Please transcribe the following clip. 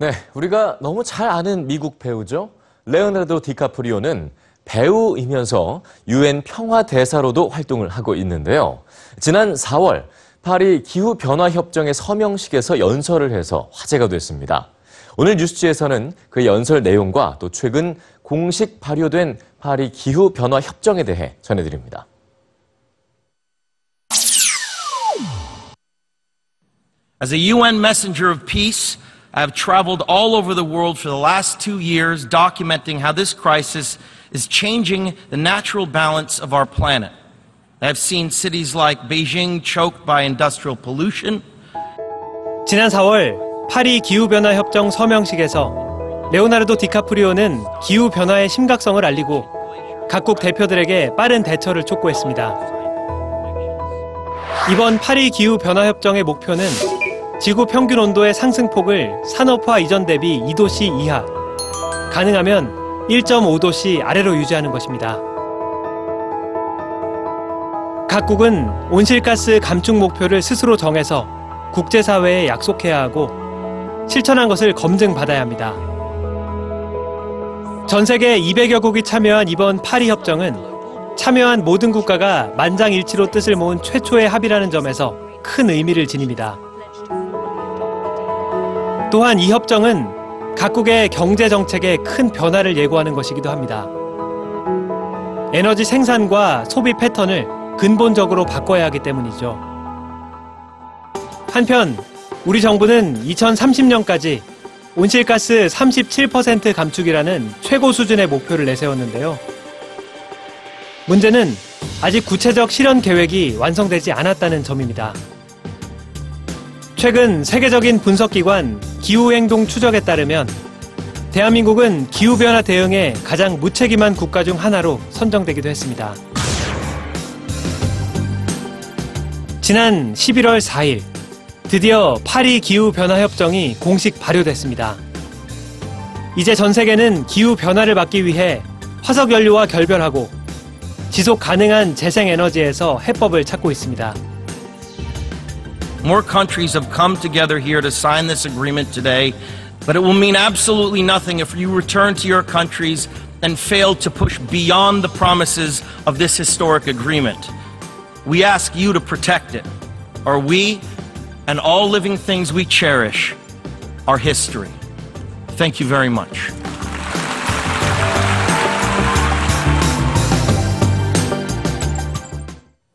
네, 우리가 너무 잘 아는 미국 배우죠. 레오나르도 디카프리오는 배우이면서 유엔 평화 대사로도 활동을 하고 있는데요. 지난 4월 파리 기후 변화 협정의 서명식에서 연설을 해서 화제가 됐습니다. 오늘 뉴스지에서는 그 연설 내용과 또 최근 공식 발효된 파리 기후 변화 협정에 대해 전해드립니다. As a UN messenger of peace, I have traveled all over the world for the last two years documenting how this crisis is changing the natural balance of our planet. I have seen cities like Beijing choked by industrial pollution, 지난 4월 파리 기후변화 협정 서명식에서 레오나르도 디카프리오는 기후변화의 심각성을 알리고 각국 대표들에게 빠른 대처를 촉구했습니다. 이번 파리 기후변화 협정의 목표는 지구 평균 온도의 상승폭을 산업화 이전 대비 2도씨 이하, 가능하면 1.5도씨 아래로 유지하는 것입니다. 각국은 온실가스 감축 목표를 스스로 정해서 국제사회에 약속해야 하고 실천한 것을 검증받아야 합니다. 전 세계 200여 국이 참여한 이번 파리 협정은 참여한 모든 국가가 만장일치로 뜻을 모은 최초의 합의라는 점에서 큰 의미를 지닙니다. 또한 이 협정은 각국의 경제 정책에 큰 변화를 예고하는 것이기도 합니다. 에너지 생산과 소비 패턴을 근본적으로 바꿔야 하기 때문이죠. 한편 우리 정부는 2030년까지 온실가스 37% 감축이라는 최고 수준의 목표를 내세웠는데요. 문제는 아직 구체적 실현 계획이 완성되지 않았다는 점입니다. 최근 세계적인 분석기관 기후행동 추적에 따르면 대한민국은 기후변화 대응에 가장 무책임한 국가 중 하나로 선정되기도 했습니다. 지난 11월 4일 드디어 파리 기후변화협정이 공식 발효됐습니다. 이제 전 세계는 기후변화를 막기 위해 화석연료와 결별하고 지속 가능한 재생에너지에서 해법을 찾고 있습니다. More countries have come together here to sign this agreement today, but it will mean absolutely nothing if you return to your countries and fail to push beyond the promises of this historic agreement. We ask you to protect it, or we and all living things we cherish are history. Thank you very much.